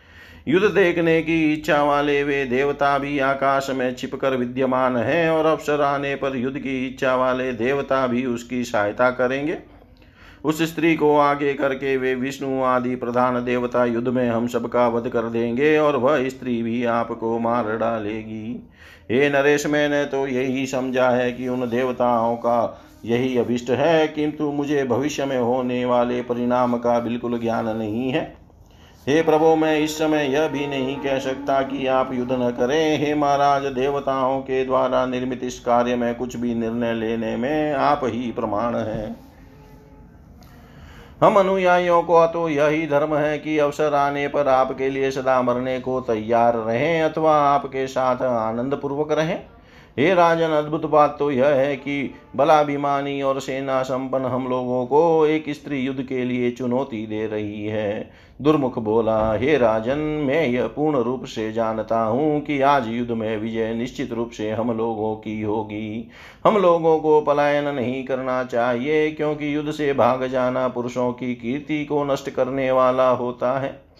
युद्ध देखने की इच्छा वाले वे देवता भी आकाश में छिपकर विद्यमान हैं और अवसर आने पर युद्ध की इच्छा वाले देवता भी उसकी सहायता करेंगे। उस स्त्री को आगे करके वे विष्णु आदि प्रधान देवता युद्ध में हम सबका वध कर देंगे और वह स्त्री भी आपको मार डालेगी। हे नरेश, मैंने तो यही समझा है कि उन देवताओं का यही अभिष्ट है, किंतु मुझे भविष्य में होने वाले परिणाम का बिल्कुल ज्ञान नहीं है। हे प्रभु, मैं इस समय यह भी नहीं कह सकता कि आप युद्ध न करें। हे महाराज, देवताओं के द्वारा निर्मित इस कार्य में कुछ भी निर्णय लेने में आप ही प्रमाण हैं। हम अनुयायियों को तो यही धर्म है कि अवसर आने पर आपके लिए सदा मरने को तैयार रहें अथवा आपके साथ आनंद पूर्वक रहें। हे राजन, अद्भुत बात तो यह है कि बलाभिमानी और सेना संपन्न हम लोगों को एक स्त्री युद्ध के लिए चुनौती दे रही है। दुर्मुख बोला, हे राजन, मैं यह पूर्ण रूप से जानता हूँ कि आज युद्ध में विजय निश्चित रूप से हम लोगों की होगी। हम लोगों को पलायन नहीं करना चाहिए, क्योंकि युद्ध से भाग जाना पुरुषों की कीर्ति को नष्ट करने वाला होता है।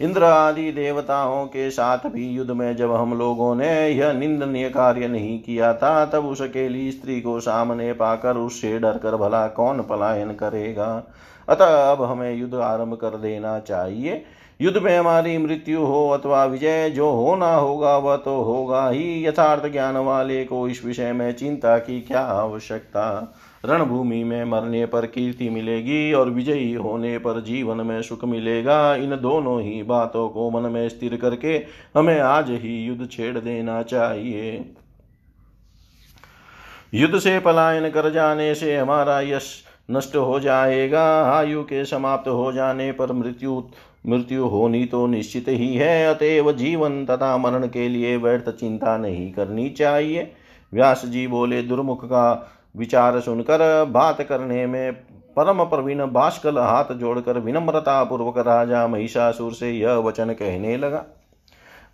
इंद्र आदि देवताओं के साथ भी युद्ध में जब हम लोगों ने यह निंदनीय कार्य नहीं किया था, तब उस अकेली स्त्री को सामने पाकर उससे डर कर भला कौन पलायन करेगा। अतः अब हमें युद्ध आरंभ कर देना चाहिए। युद्ध में हमारी मृत्यु हो अथवा विजय जो होना होगा, वह तो होगा ही। यथार्थ ज्ञान वाले को इस विषय में चिंता की क्या आवश्यकता? रणभूमि में मरने पर कीर्ति मिलेगी और विजयी होने पर जीवन में सुख मिलेगा। इन दोनों ही बातों को मन में स्थिर करके हमें आज ही युद्ध छेड़ देना चाहिए। युद्ध से पलायन कर जाने से हमारा यश नष्ट हो जाएगा। आयु के समाप्त हो जाने पर मृत्यु मृत्यु होनी तो निश्चित ही है। अतएव जीवन तथा मरण के लिए व्यर्थ चिंता नहीं करनी चाहिए। व्यास जी बोले, दुर्मुख का विचार सुनकर बात करने में परम प्रवीण बाष्कल हाथ जोड़कर विनम्रता पूर्वक राजा महिषासुर से यह वचन कहने लगा।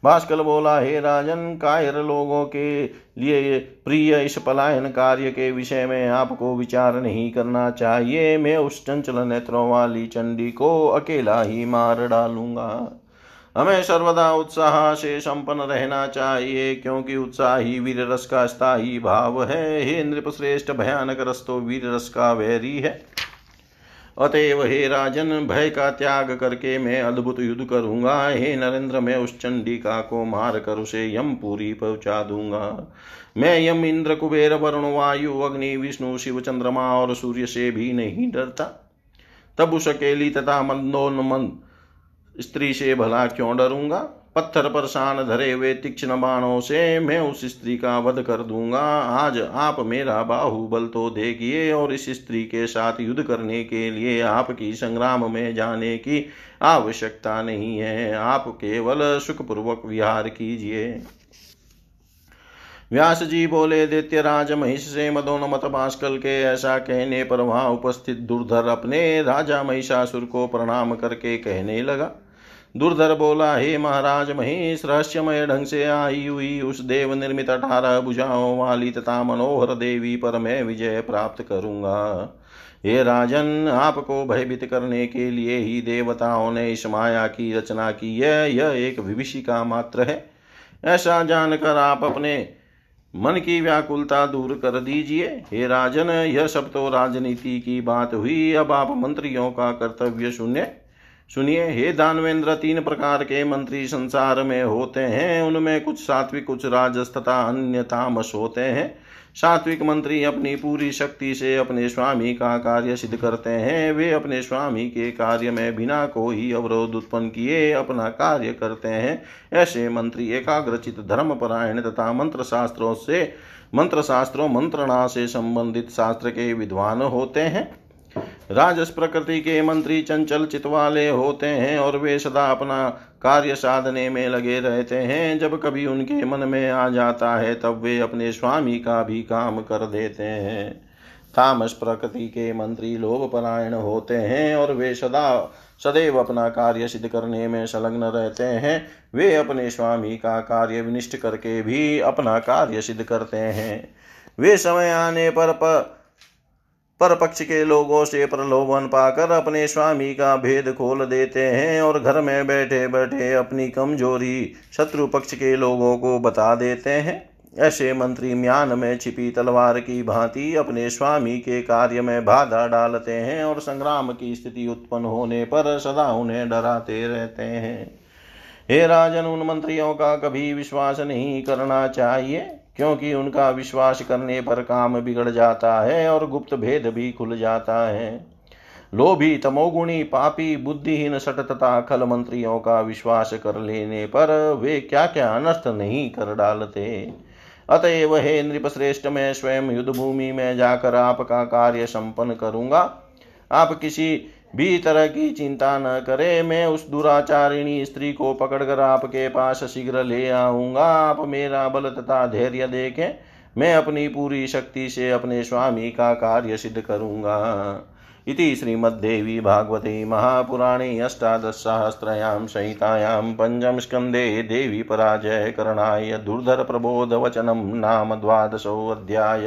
भास्कर बोला, हे राजन, कायर लोगों के लिए प्रिय इस पलायन कार्य के विषय में आपको विचार नहीं करना चाहिए। मैं उस चंचल नेत्रों वाली चंडी को अकेला ही मार डालूँगा। हमें सर्वदा उत्साह से संपन्न रहना चाहिए, क्योंकि उत्साह ही वीर रस का स्थायी भाव है। हे नृप श्रेष्ठ भयानक रस तो वीर रस का वैरी है। अतएव हे राजन, भय का त्याग करके मैं अद्भुत युद्ध करूँगा। हे नरेंद्र, मैं उस चंडिका को मार कर उसे यम पूरी पहुँचा दूँगा। मैं यम इंद्र, कुबेर, वरुण, वायु, अग्नि, विष्णु, शिव, चंद्रमा और सूर्य से भी नहीं डरता। तब उस अकेली तथा मंदोन्मंद स्त्री से भला क्यों डरूँगा? पत्थर पर शान धरे हुए तीक्ष्ण बाणों से मैं उस स्त्री का वध कर दूँगा। आज आप मेरा बाहुबल तो देखिए और इस स्त्री के साथ युद्ध करने के लिए आपकी संग्राम में जाने की आवश्यकता नहीं है। आप केवल सुखपूर्वक विहार कीजिए। व्यास जी बोले, दैत्य राज, महिष से मदोनमत भास्कल के ऐसा कहने पर वहाँ उपस्थित दुर्धर अपने राजा महिषासुर को प्रणाम करके कहने लगा। दुर्धर बोला, हे महाराज, महेश, रहस्यमय ढंग से आई हुई उस देव निर्मित अठारह भुजाओं वाली तथा मनोहर देवी पर मैं विजय प्राप्त करूँगा। हे राजन, आपको भयभीत करने के लिए ही देवताओं ने इस माया की रचना की है। यह एक विभीषिका मात्र है। ऐसा जानकर आप अपने मन की व्याकुलता दूर कर दीजिए। हे राजन, यह सब तो राजनीति की बात हुई। अब आप मंत्रियों का कर्तव्य सुनिए सुनिए, हे दानवेंद्र, तीन प्रकार के मंत्री संसार में होते हैं। उनमें कुछ सात्विक, कुछ राजस तथा अन्य तामस होते हैं। सात्विक मंत्री अपनी पूरी शक्ति से अपने स्वामी का कार्य सिद्ध करते हैं। वे अपने स्वामी के कार्य में बिना कोई अवरोध उत्पन्न किए अपना कार्य करते हैं। ऐसे मंत्री एकाग्रचित धर्मपरायण तथा मंत्र शास्त्रों से मंत्र शास्त्रों मंत्रणा से संबंधित शास्त्र के विद्वान होते हैं। राजस प्रकृति के मंत्री चंचल चित वाले होते हैं और वे सदा अपना कार्य साधने में लगे रहते हैं। जब कभी उनके मन में आ जाता है तब वे अपने स्वामी का भी काम कर देते हैं। तामस प्रकृति के मंत्री लोभ परायण होते हैं और वे सदा सदैव अपना कार्य सिद्ध करने में संलग्न रहते हैं। वे अपने स्वामी का कार्य विनिष्ट करके भी अपना कार्य सिद्ध करते हैं। वे समय आने पर, पर पर पक्ष के लोगों से प्रलोभन पाकर अपने स्वामी का भेद खोल देते हैं और घर में बैठे बैठे अपनी कमज़ोरी शत्रु पक्ष के लोगों को बता देते हैं। ऐसे मंत्री म्यान में छिपी तलवार की भांति अपने स्वामी के कार्य में बाधा डालते हैं और संग्राम की स्थिति उत्पन्न होने पर सदा उन्हें डराते रहते हैं। हे राजन, उन मंत्रियों का कभी विश्वास नहीं करना चाहिए। क्योंकि उनका विश्वास करने पर काम बिगड़ जाता है और गुप्त भेद भी खुल जाता है। लोभी, तमोगुणी, पापी, बुद्धिहीन सट तथा खल मंत्रियों का विश्वास कर लेने पर वे क्या क्या अनर्थ नहीं कर डालते। अतएव हे नृप श्रेष्ठ मैं स्वयं युद्ध भूमि में जाकर आपका कार्य संपन्न करूँगा। आप किसी भी तरह की चिंता न करे, मैं उस दुराचारिणी स्त्री को पकड़कर आपके पास शीघ्र ले आऊँगा। आप मेरा बल तथा धैर्य देखें, मैं अपनी पूरी शक्ति से अपने स्वामी का कार्य सिद्ध करूँगा। इति श्रीमद्देवी भागवते महापुराणे अष्टादशसहस्रयां संहितायां पञ्चमस्कन्धे देवी पराजयकरणाय दुर्धरप्रबोधवचनं नाम द्वादशोऽध्याय।